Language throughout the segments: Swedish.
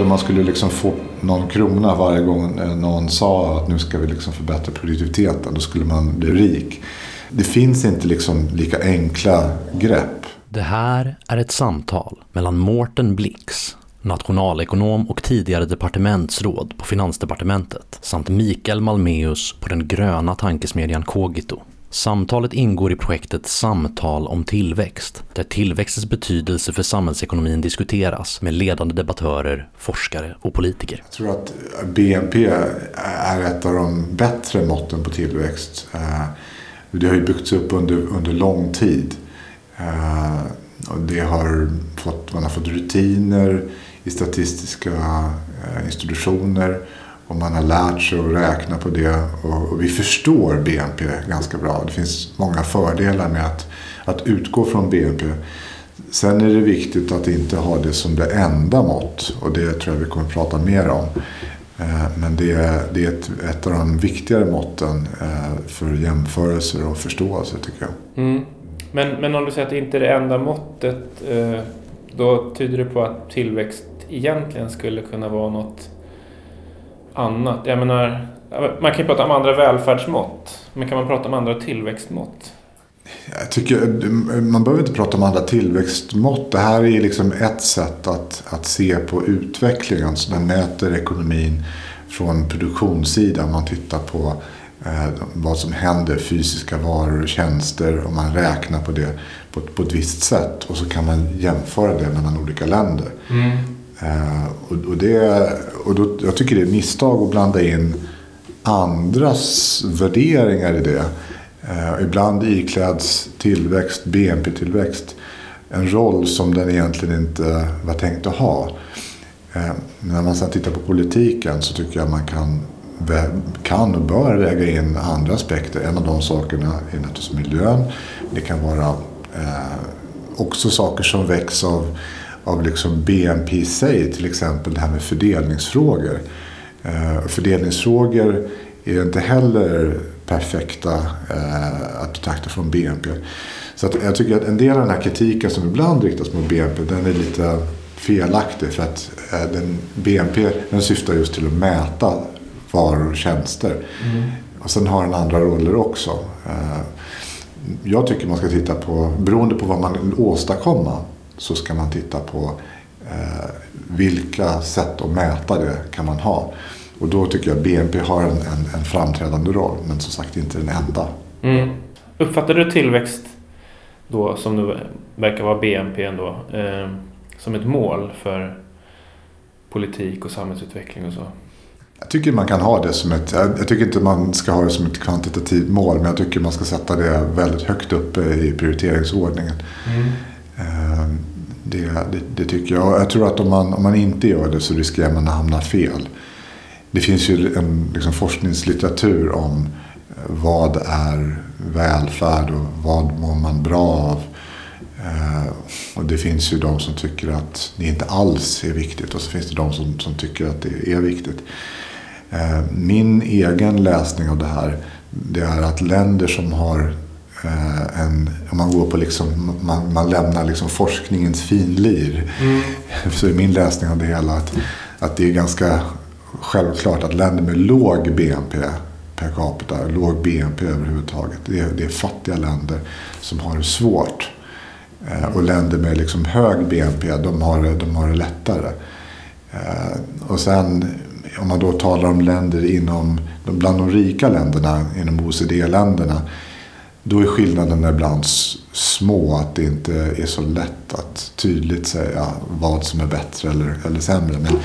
att man skulle liksom få någon krona varje gång eh, någon sa att nu ska vi liksom förbättra produktiviteten, då skulle man bli rik. Det finns inte liksom lika enkla grepp. Det här är ett samtal mellan Mårten Blix, nationalekonom och tidigare departementsråd på Finansdepartementet, samt Mikael Malmeus på den gröna tankesmedjan Kogito. Samtalet ingår i projektet Samtal om tillväxt, där tillväxtens betydelse för samhällsekonomin diskuteras med ledande debattörer, forskare och politiker. Jag tror att BNP är ett av de bättre måtten på tillväxt. Eh, det har ju byggts upp under, under lång tid. Eh, och det har fått, man har fått rutiner i statistiska eh, institutioner och man har lärt sig att räkna på det och, vi förstår BNP ganska bra. Det finns många fördelar med att, att utgå från BNP. Sen är det viktigt att inte ha det som det enda mått och det tror jag vi kommer att prata mer om. Eh, men det är, det är ett, ett av de viktigare måtten eh, för jämförelser och förståelse tycker jag. Mm. Men, men om du säger att det inte är det enda måttet eh, då tyder det på att tillväxt egentligen skulle kunna vara något annat. Jag menar, man kan ju prata om andra välfärdsmått. Men kan man prata om andra tillväxtmått? Jag tycker, man behöver inte prata om andra tillväxtmått. Det här är liksom ett sätt att, att se på utvecklingen. Så den mäter ekonomin från produktionssidan. Man tittar på eh, vad som händer, fysiska varor och tjänster. Och man räknar på det på, på ett visst sätt. Och så kan man jämföra det mellan olika länder. Mm. Eh, och, och, det, och då, jag tycker det är ett misstag att blanda in andras värderingar i det. Eh, ibland ikläds tillväxt, BNP-tillväxt, en roll som den egentligen inte var tänkt att ha. Eh, när man sedan tittar på politiken så tycker jag man kan, kan och bör väga in andra aspekter. En av de sakerna är naturligtvis miljön. Det kan vara eh, också saker som väcks av av liksom BNP i sig. Till exempel det här med fördelningsfrågor. Eh, fördelningsfrågor är inte heller perfekta eh, att betrakta från BNP. Så att jag tycker att en del av den här kritiken som ibland riktas mot BNP den är lite felaktig. För att eh, den, BNP den syftar just till att mäta varor och tjänster. Mm. Och sen har den andra roller också. Eh, jag tycker man ska titta på, beroende på vad man vill åstadkomma, så ska man titta på eh, vilka sätt att mäta det kan man ha. Och då tycker jag BNP har en, en, en framträdande roll, men som sagt inte den enda. Mm. Uppfattar du tillväxt då, som nu verkar vara BNP ändå, eh, som ett mål för politik och samhällsutveckling och så? Jag tycker man kan ha det som ett, jag tycker inte man ska ha det som ett kvantitativt mål, men jag tycker man ska sätta det väldigt högt uppe i prioriteringsordningen. Mm. Det, det, det, tycker jag. Jag tror att om man, om man inte gör det så riskerar man att hamna fel. Det finns ju en liksom, forskningslitteratur om eh, vad är välfärd och vad mår man bra av. Eh, och det finns ju de som tycker att det inte alls är viktigt och så finns det de som, som tycker att det är viktigt. Eh, min egen läsning av det här det är att länder som har Eh, en, om man går på liksom, man, man lämnar liksom forskningens finlir. Mm. Så är min läsning av det hela att, att det är ganska självklart att länder med låg BNP per capita, låg BNP överhuvudtaget. Det är, det är fattiga länder som har det svårt. Eh, och länder med liksom hög BNP, de har, de har det lättare. Eh, och sen om man då talar om länder inom, bland de rika länderna, inom OECD-länderna då är skillnaderna ibland små. Att det inte är så lätt att tydligt säga vad som är bättre eller, eller sämre. Men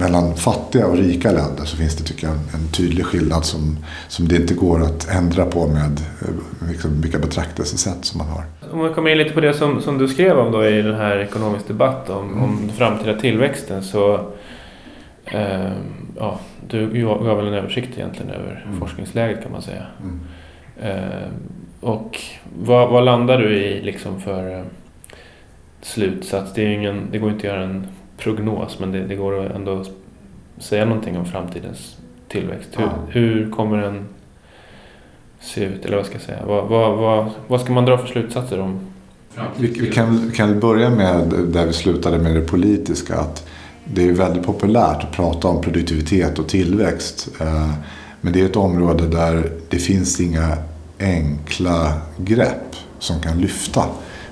mellan fattiga och rika länder så finns det tycker jag en, tydlig skillnad som, som det inte går att ändra på med eh, liksom, vilka betraktelsesätt som man har. Om man kommer in lite på det som, som du skrev om då i den här ekonomisk debatt om, mm. om framtida tillväxten. så eh, ja, Du gav väl en översikt egentligen över mm. forskningsläget kan man säga. Mm. Eh, och vad, vad, landar du i liksom för eh, slutsats? Det, är ingen, det går inte att göra en prognos men det, det går ändå säga någonting om framtidens tillväxt. Hur, ja. hur kommer den se ut? Eller vad ska jag säga? Vad, vad, vad, vad ska man dra för slutsatser om vi, vi kan, kan börja med där vi slutade med det politiska. Att det är väldigt populärt att prata om produktivitet och tillväxt. Eh, men det är ett område där det finns inga enkla grepp som kan lyfta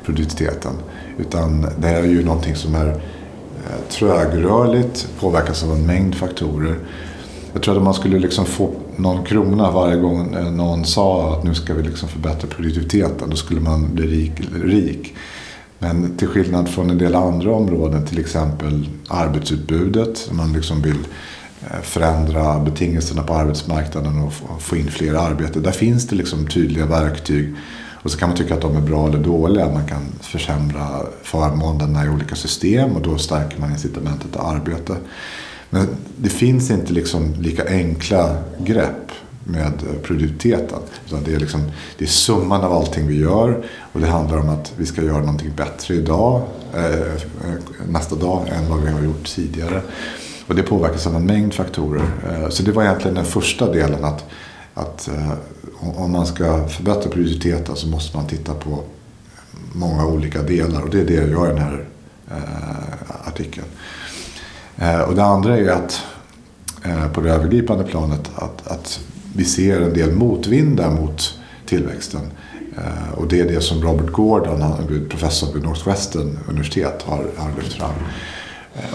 produktiviteten. Utan det är ju någonting som är eh, trögrörligt, påverkas av en mängd faktorer. Jag tror att om man skulle liksom få någon krona varje gång eh, någon sa att nu ska vi liksom förbättra produktiviteten, då skulle man bli rik. rik. Men till skillnad från en del andra områden, till exempel arbetsutbudet, man liksom vill Eh, förändra betingelserna på arbetsmarknaden och få in fler arbete. Där finns det liksom tydliga verktyg. Och så kan man tycka att de är bra eller dåliga. Man kan försämra förmånerna i olika system och då stärker man incitamentet att arbeta. Men det finns inte liksom lika enkla grepp med produktiviteten. Utan det, är liksom, det är summan av allting vi gör och det handlar om att vi ska göra någonting bättre idag, eh, eh nästa dag än vad vi har gjort tidigare. Och det påverkas av en mängd faktorer. Eh, så det var egentligen den första delen att, att eh, om man ska förbättra produktiviteten så måste man titta på många olika delar och det är det jag gör i den här eh, artikeln. Och det andra är att på det övergripande planet att, att vi ser en del motvindar mot tillväxten. Och det är det som Robert Gordon, professor vid Northwestern universitet, har, har lyft fram.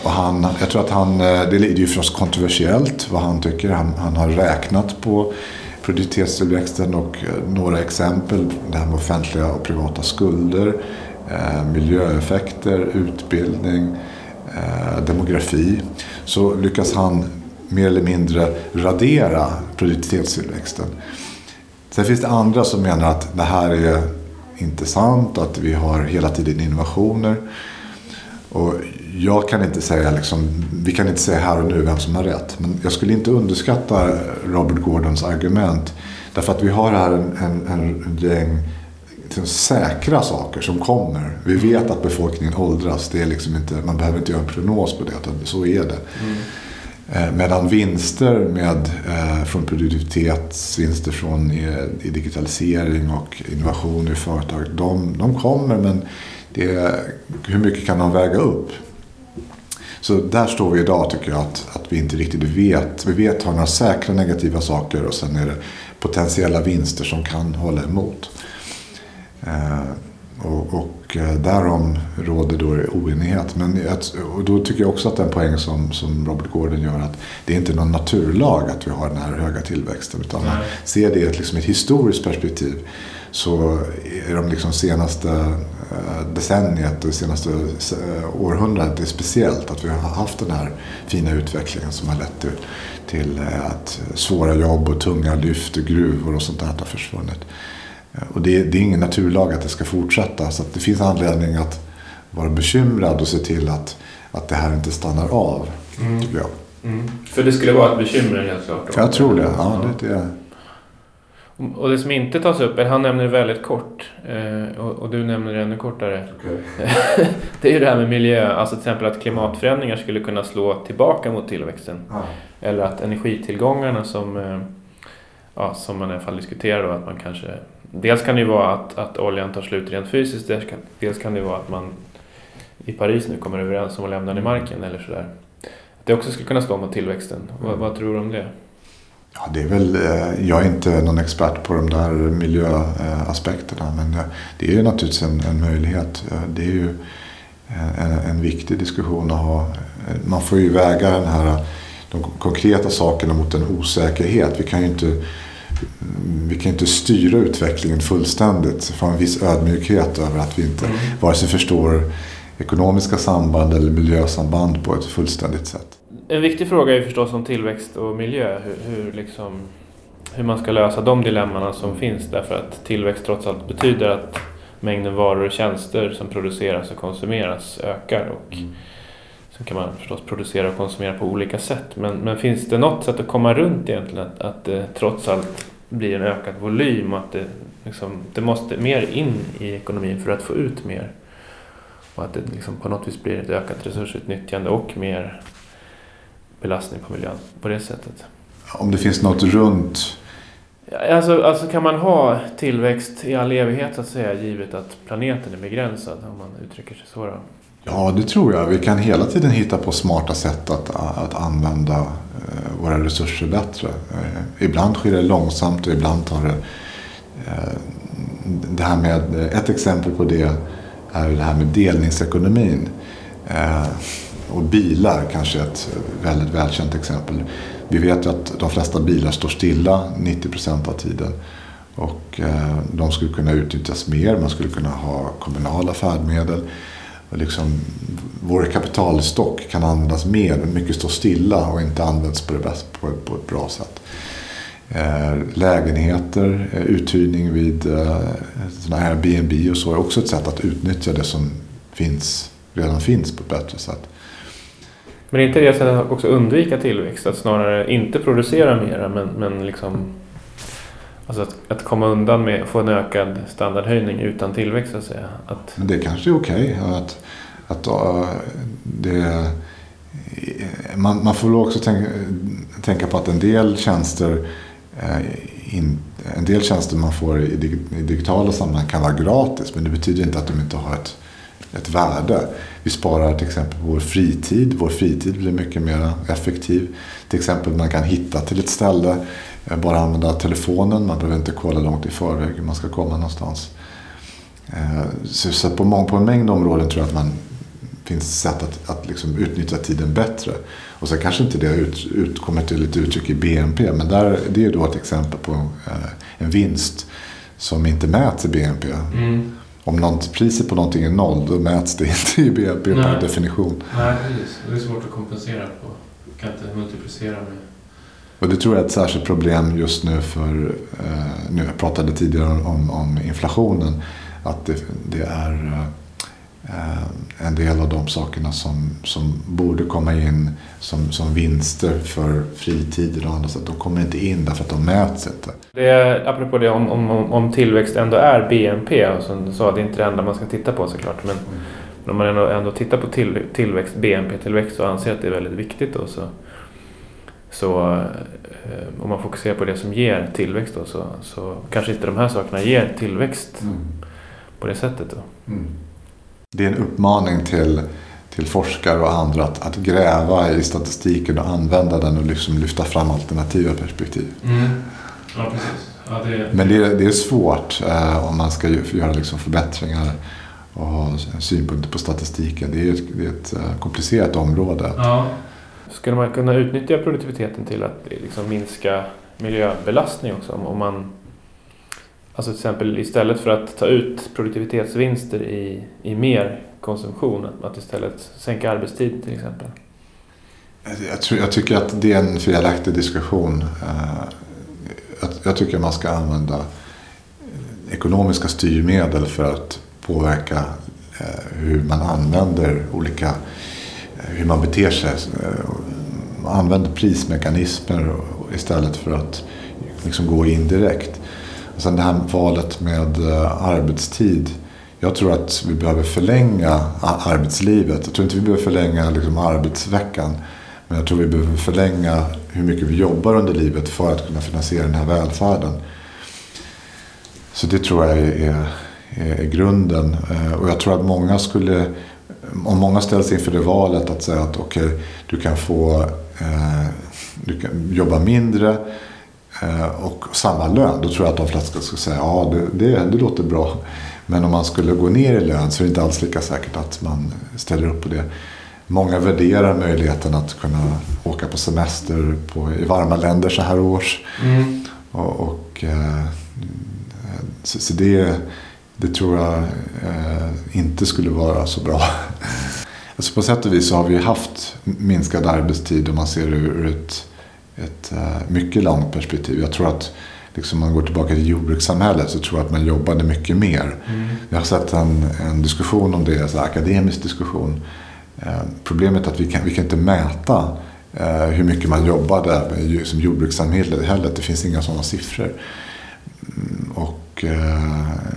Och han, jag tror att han, eh, det är ju förstås kontroversiellt vad han tycker. Han, han har räknat på produktivitetstillväxten och eh, några exempel. Det här med offentliga och privata skulder, eh, miljöeffekter, utbildning demografi så lyckas han mer eller mindre radera produktivitetstillväxten. Sen finns det andra som menar att det här är inte sant, att vi har hela tiden innovationer. Och jag kan inte säga, liksom, vi kan inte säga här och nu vem som har rätt. Men jag skulle inte underskatta Robert Gordons argument. Därför att vi har här en, en, en gäng liksom säkra saker som kommer. Vi vet att befolkningen åldras. Det är liksom inte, man behöver inte göra en prognos på det, utan så är det. Mm. Eh, medan vinster med, eh, från produktivitetsvinster från i, digitalisering och innovation i företag, de, de kommer men det, hur mycket kan de väga upp? Så där står vi idag tycker jag att, att vi inte riktigt vet. Vi vet har några säkra negativa saker och sen är det potentiella vinster som kan hålla emot. Eh, och, och eh, därom råder då oenighet. Men och då tycker jag också att den poäng som, som Robert Gordon gör att det är inte någon naturlag att vi har den här höga tillväxten. Utan man ser det i ett, liksom ett historiskt perspektiv så är de liksom senaste eh, decenniet, det senaste århundradet är speciellt att vi har haft den här fina utvecklingen som har lett till, till att svåra jobb och tunga lyft och gruvor och sånt där har försvunnit. Och det, det, är ingen naturlag att det ska fortsätta. Så det finns anledning att vara bekymrad och se till att, att det här inte stannar av. Mm. Tycker jag. Mm. För det skulle vara ett bekymmer helt klart? Jag tror det. Ja, det, det. Och det som inte tas upp, han nämner det väldigt kort eh, och, du nämner det ännu kortare. Okay. det är ju det här med miljö, alltså till exempel att klimatförändringar skulle kunna slå tillbaka mot tillväxten. Ah. Eller att energitillgångarna som, eh, ja, som man i alla fall diskuterar då, att man kanske Dels kan det ju vara att, att oljan tar slut rent fysiskt, dels kan, det vara att man i Paris nu kommer överens om att lämna den i marken eller sådär. Det också skulle kunna stå mot tillväxten. Vad, mm. vad tror du om det? Ja, det är väl, eh, jag är inte någon expert på de där miljöaspekterna men eh, det är ju naturligtvis en, en möjlighet. Det är ju en, en, viktig diskussion att ha. Man får ju väga den här, de konkreta sakerna mot en osäkerhet. Vi kan ju inte vi kan inte styra utvecklingen fullständigt. Få en viss ödmjukhet över att vi inte mm. vare sig förstår ekonomiska samband eller miljösamband på ett fullständigt sätt. En viktig fråga är förstås om tillväxt och miljö. Hur, hur, liksom, hur man ska lösa de dilemmana som finns. Därför att tillväxt trots allt betyder att mängden varor och tjänster som produceras och konsumeras ökar. Och mm. Sen kan man förstås producera och konsumera på olika sätt. Men, men finns det något sätt att komma runt egentligen att, att det trots allt blir en ökad volym och att det, liksom, det måste mer in i ekonomin för att få ut mer? Och att det liksom på något vis blir ett ökat resursutnyttjande och mer belastning på miljön på det sättet. Om det finns något runt? Alltså, alltså kan man ha tillväxt i all evighet så att säga givet att planeten är begränsad om man uttrycker sig så? Då? Ja, det tror jag. Vi kan hela tiden hitta på smarta sätt att, att använda eh, våra resurser bättre. Eh, ibland sker det långsamt och ibland tar det... Eh, det här med, ett exempel på det är det här med delningsekonomin. Och bilar kanske är ett väldigt välkänt exempel. Vi vet ju att de flesta bilar står stilla 90 procent av tiden. Och eh, de skulle kunna utnyttjas mer. Man skulle kunna ha kommunala färdmedel. Och liksom, vår kapitalstock kan användas mer, men mycket står stilla och inte används på, det bäst, på, på ett bra sätt. Eh, lägenheter, eh, uthyrning vid sådana här Airbnb och så är också ett sätt att utnyttja det som finns, redan finns på ett bättre sätt. Men är inte det att också undvika tillväxt? Att snarare inte producera mera men, men liksom Alltså att, att komma undan med att få en ökad standardhöjning utan tillväxt så att säga. Att... Men det kanske är okej. Okay, att, att uh, det, man, man får också tänka, tänka på att en del tjänster uh, in, en del tjänster man får i, dig, i digitala sammanhang kan vara gratis. Men det betyder inte att de inte har ett, ett värde. Vi sparar till exempel vår fritid. Vår fritid blir mycket mer effektiv. Till exempel man kan hitta till ett ställe eh, bara använda telefonen. Man behöver inte kolla långt i förväg hur man ska komma någonstans. Eh, så på, på en mängd områden tror jag att man finns sätt att, att liksom utnyttja tiden bättre. Och sen kanske inte det ut, ut, kommer till ett uttryck i BNP. Men där, det är då ett exempel på eh, en vinst som inte mäts i BNP. Mm. Om något, priset på någonting är noll då mäts det inte i BNP Nej. per definition. Nej, precis. Det är svårt att kompensera på. kan inte multiplicera med och det tror jag är ett särskilt problem just nu för, eh, nu jag pratade tidigare om, om inflationen, att det, det är eh, en del av de sakerna som, som borde komma in som, som vinster för fritid och andra sätt. De kommer inte in därför att de mäts inte. Det är, apropå det om, om, om tillväxt ändå är BNP, och som du sa, det är inte det enda man ska titta på såklart. Men mm. om man ändå, ändå tittar på till, tillväxt, BNP-tillväxt och anser att det är väldigt viktigt då, så så eh, om man fokuserar på det som ger tillväxt då, så, så kanske inte de här sakerna ger tillväxt mm. på det sättet. Då. Mm. Det är en uppmaning till, till forskare och andra att, att gräva i statistiken och använda den och liksom lyfta fram alternativa perspektiv. Mm. Ja, precis. Ja, det... Men det är, det är svårt eh, om man ska göra liksom förbättringar och ha synpunkter på statistiken. Det är ett, det är ett eh, komplicerat område. Ja. Skulle man kunna utnyttja produktiviteten till att liksom minska miljöbelastning också? Om man, alltså till exempel istället för att ta ut produktivitetsvinster i, i mer konsumtion, att istället sänka arbetstid till exempel? Jag, tror, jag tycker att det är en felaktig diskussion. Eh, jag, jag tycker man ska använda eh, ekonomiska styrmedel för att påverka eh, hur man använder olika hur man beter sig. Man använder prismekanismer istället för att liksom gå in direkt sen det här valet med eh, arbetstid. Jag tror att vi behöver förlänga arbetslivet. Jag tror inte vi behöver förlänga liksom arbetsveckan. Men jag tror vi behöver förlänga hur mycket vi jobbar under livet för att kunna finansiera den här välfärden. Så det tror jag är, är, är grunden. Eh, och jag tror att många skulle om många ställs inför det valet att säga att okej, okay, du kan få eh, du kan jobba mindre och samma lön. Då tror jag att de flesta skulle säga ja, det, det, det låter bra. Men om man skulle gå ner i lön så är det inte alls lika säkert att man ställer upp på det. Många värderar möjligheten att kunna åka på semester på, i varma länder så här års. Mm. Och, och eh, så, så det det tror jag eh, inte skulle vara så bra. Alltså på sätt och vis så har vi haft minskad arbetstid om man ser det ur ett, ett uh, mycket långt perspektiv. Jag tror att liksom man går tillbaka till jordbrukssamhället så tror jag att man jobbade mycket mer. Mm. Jag har sett en, en diskussion om det, en akademisk diskussion. Uh, problemet är att vi kan, vi kan inte mäta uh, hur mycket man jobbade som jordbrukssamhället. Det finns inga sådana siffror. Mm, och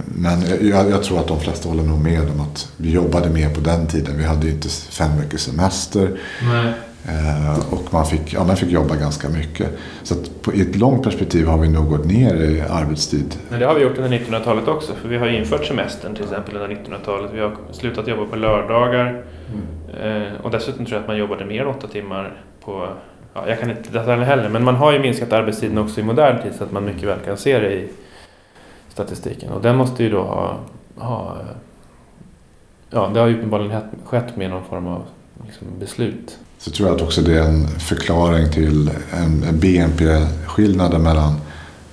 men jag, jag, tror att de flesta håller nog med om att vi jobbade mer på den tiden. Vi hade ju inte fem veckors semester. Nej. Eh, och man fick, alla fick jobba ganska mycket. Så att på, i ett långt perspektiv har vi nog gått ner i arbetstid. Men det har vi gjort under 1900-talet också. För vi har infört semestern till exempel under 1900-talet. Vi har slutat jobba på lördagar. Mm. Eh, och dessutom tror jag att man jobbade mer än åtta timmar på... Ja, jag kan inte detaljerna heller. Men man har ju minskat arbetstiden också i modern tid så att man mycket väl kan se det i statistiken. Och den måste ju då ha... ha ja, det har ju uppenbarligen skett med någon form av liksom, beslut. Så tror jag att också det är en förklaring till en BNP-skillnaden mellan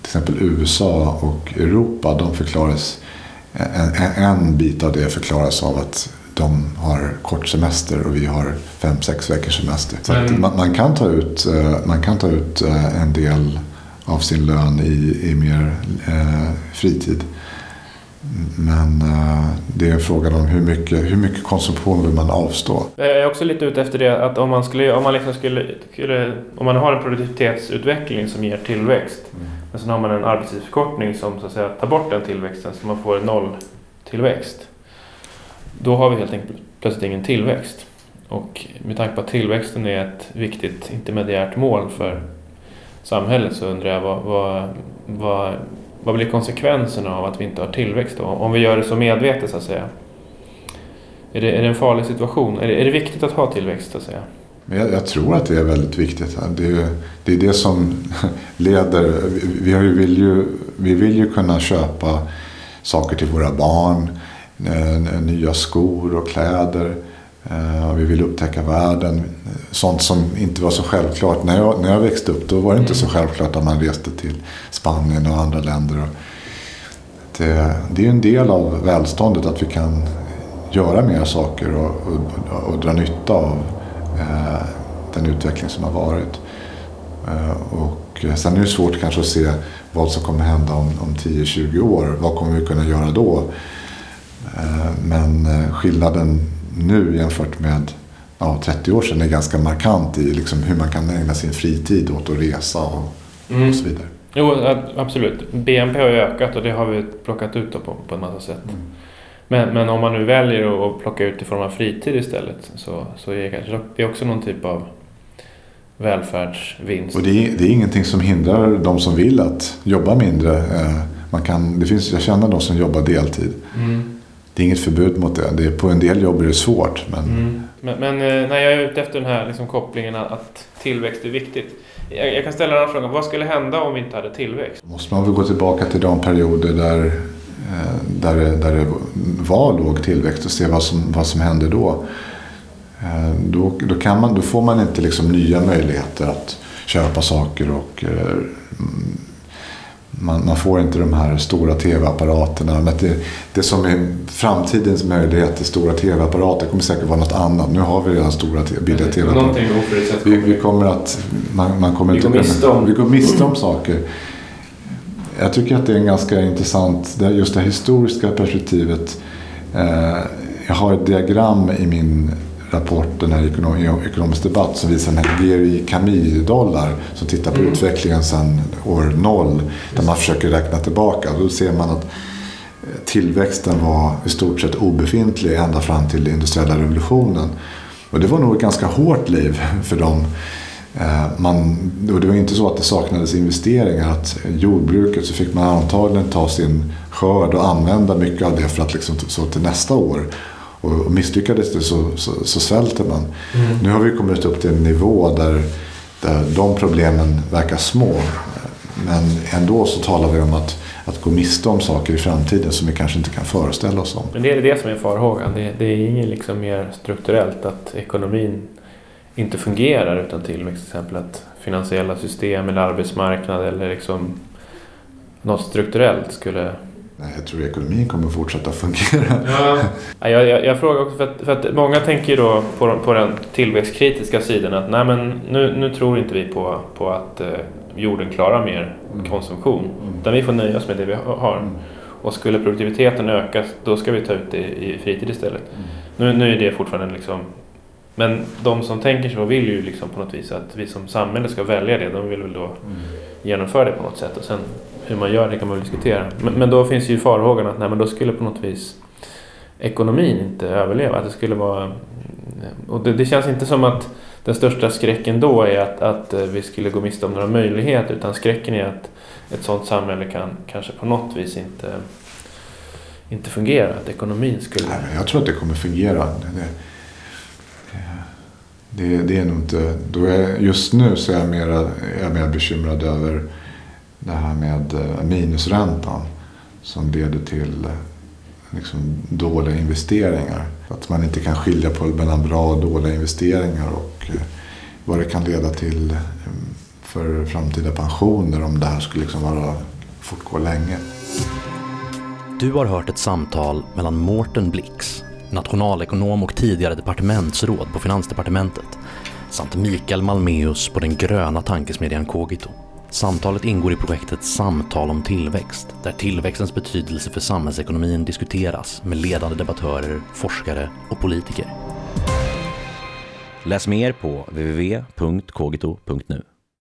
till exempel USA och Europa. De förklaras, en, en bit av det förklaras av att de har kort semester och vi har fem, sex veckors semester. Så mm. man, man, kan ta ut, eh, man kan ta ut eh, en del av sin lön i, i mer eh, fritid. Men uh, det är frågan om hur mycket, hur mycket konsumtion vill man avstå. Jag är också lite ute efter det att om man, skulle, om man, liksom skulle, skulle om man har en produktivitetsutveckling som ger tillväxt. Mm. Men sen har man en arbetstidsförkortning som så att säga tar bort den tillväxten så man får noll tillväxt. Då har vi helt enkelt plötsligt ingen tillväxt. Och med tanke på att tillväxten är ett viktigt intermediärt mål för samhället så undrar jag vad, vad, vad vad blir konsekvenserna av att vi inte har tillväxt då? Om vi gör det så medvetet så att säga. Är det, är det en farlig situation? Är det, är det viktigt att ha tillväxt så att säga? Jag, jag, tror att det är väldigt viktigt. Det är, det är det som leder... Vi, vi, vill ju, vi vill ju kunna köpa saker till våra barn. Eh, nya skor och kläder. Eh, vi vill upptäcka världen. Sånt som inte var så självklart. När jag, när jag växte upp då var det inte så självklart att man reste till Spanien och andra länder. Det, det är en del av välståndet att vi kan göra mer saker och, och, och dra nytta av eh, den utveckling som har varit. Eh, och sen är det svårt kanske att se vad som kommer hända om, om 10-20 år. Vad kommer vi kunna göra då? Eh, men eh, skillnaden nu jämfört med ja, 30 år sedan är ganska markant i liksom hur man kan ägna sin fritid åt att resa och, mm. och så vidare. Jo, absolut. BNP har ökat och det har vi plockat ut på, på en massa sätt. Mm. Men, men om man nu väljer att plocka ut i form av fritid istället så, så är det också någon typ av välfärdsvinst. Och det är, det är ingenting som hindrar de som vill att jobba mindre. Eh, man kan, det finns, jag känner de som jobbar deltid. Mm det är inget förbud mot det. det är, på en del jobb är det svårt. Men, mm. men, men, eh, när jag är ute efter den här liksom kopplingen att tillväxt är viktigt. Jag, jag kan ställa en annan fråga. Vad skulle hända om vi inte hade tillväxt? måste man väl gå tillbaka till de perioder där, eh, där, det, där det var låg tillväxt och se vad som, vad som hände då. Eh, då, då, kan man, då får man inte liksom nya möjligheter att köpa saker och man, man, får inte de här stora tv-apparaterna. Men det, det som är framtidens möjlighet till stora tv-apparater kommer säkert vara något annat. Nu har vi redan stora billiga tv-apparater. Vi, vi, kommer att... Man, man kommer vi, går miste om. vi går miste om saker. Jag tycker att det är en ganska intressant, just det historiska perspektivet. Eh, jag har ett diagram i min rapport, den här ekonomisk debatt, som visar här Geri Camille-dollar som tittar på mm. utvecklingen sedan år noll. Där man försöker räkna tillbaka. Då ser man att eh, tillväxten var i stort sett obefintlig ända fram till industriella revolutionen. Och det var nog ett ganska hårt liv för dem. Eh, man, och det var inte så att det saknades investeringar. Att jordbruket så fick man antagligen ta sin skörd och använda mycket av det för att liksom, så till nästa år. Och misslyckades det så, så, så svälter man. Mm. Nu har vi kommit upp till en nivå där, där de problemen verkar små. Men ändå så talar vi om att, att gå miste om saker i framtiden som vi kanske inte kan föreställa oss om. Men det är det som är farhågan. Det, det är inget liksom mer strukturellt att ekonomin inte fungerar utan tillväxt. Till exempel att finansiella system eller arbetsmarknad eller liksom något strukturellt skulle Nej, jag tror ekonomin kommer fortsätta fungera. Ja. Jag, jag, jag frågar också för att, för att många tänker då på, på den tillväxtkritiska sidan att nej men nu, nu tror inte vi på, på att eh, jorden klarar mer mm. konsumtion. Mm. Utan vi får nöja oss med det vi har. Mm. Och skulle produktiviteten öka då ska vi ta ut det i fritid istället. Mm. Nu, nu är det fortfarande liksom men de som tänker så vill ju liksom på något vis att vi som samhälle ska välja det. De vill väl då mm. genomföra det på något sätt. Och sen hur man gör det kan man väl diskutera. Men, men då finns ju farhågan att nej, men då skulle på något vis ekonomin inte överleva. Att det skulle vara... Och det, det känns inte som att den största skräcken då är att, att eh, vi skulle gå miste om några möjligheter utan skräcken är att ett sådant samhälle kan kanske på något vis inte, inte fungera. Att ekonomin skulle... Nej, men jag tror att det kommer fungera. Det, det, det är nog inte... Då är, just nu så är jag, mera, är jag mer bekymrad över det här med eh, minusräntan. Som leder till eh, liksom, dåliga investeringar. Att man inte kan skilja på mellan bra och dåliga investeringar. Och eh, vad det kan leda till för framtida pensioner om det här skulle liksom vara, fortgå länge. Du har hört ett samtal mellan Mårten Blix, nationalekonom och tidigare departementsråd på Finansdepartementet, samt Mikael Malmeus på den gröna tankesmedjan Kogito. Samtalet ingår i projektet Samtal om tillväxt, där tillväxtens betydelse för samhällsekonomin diskuteras med ledande debattörer, forskare och politiker. Läs mer på www.kogito.nu.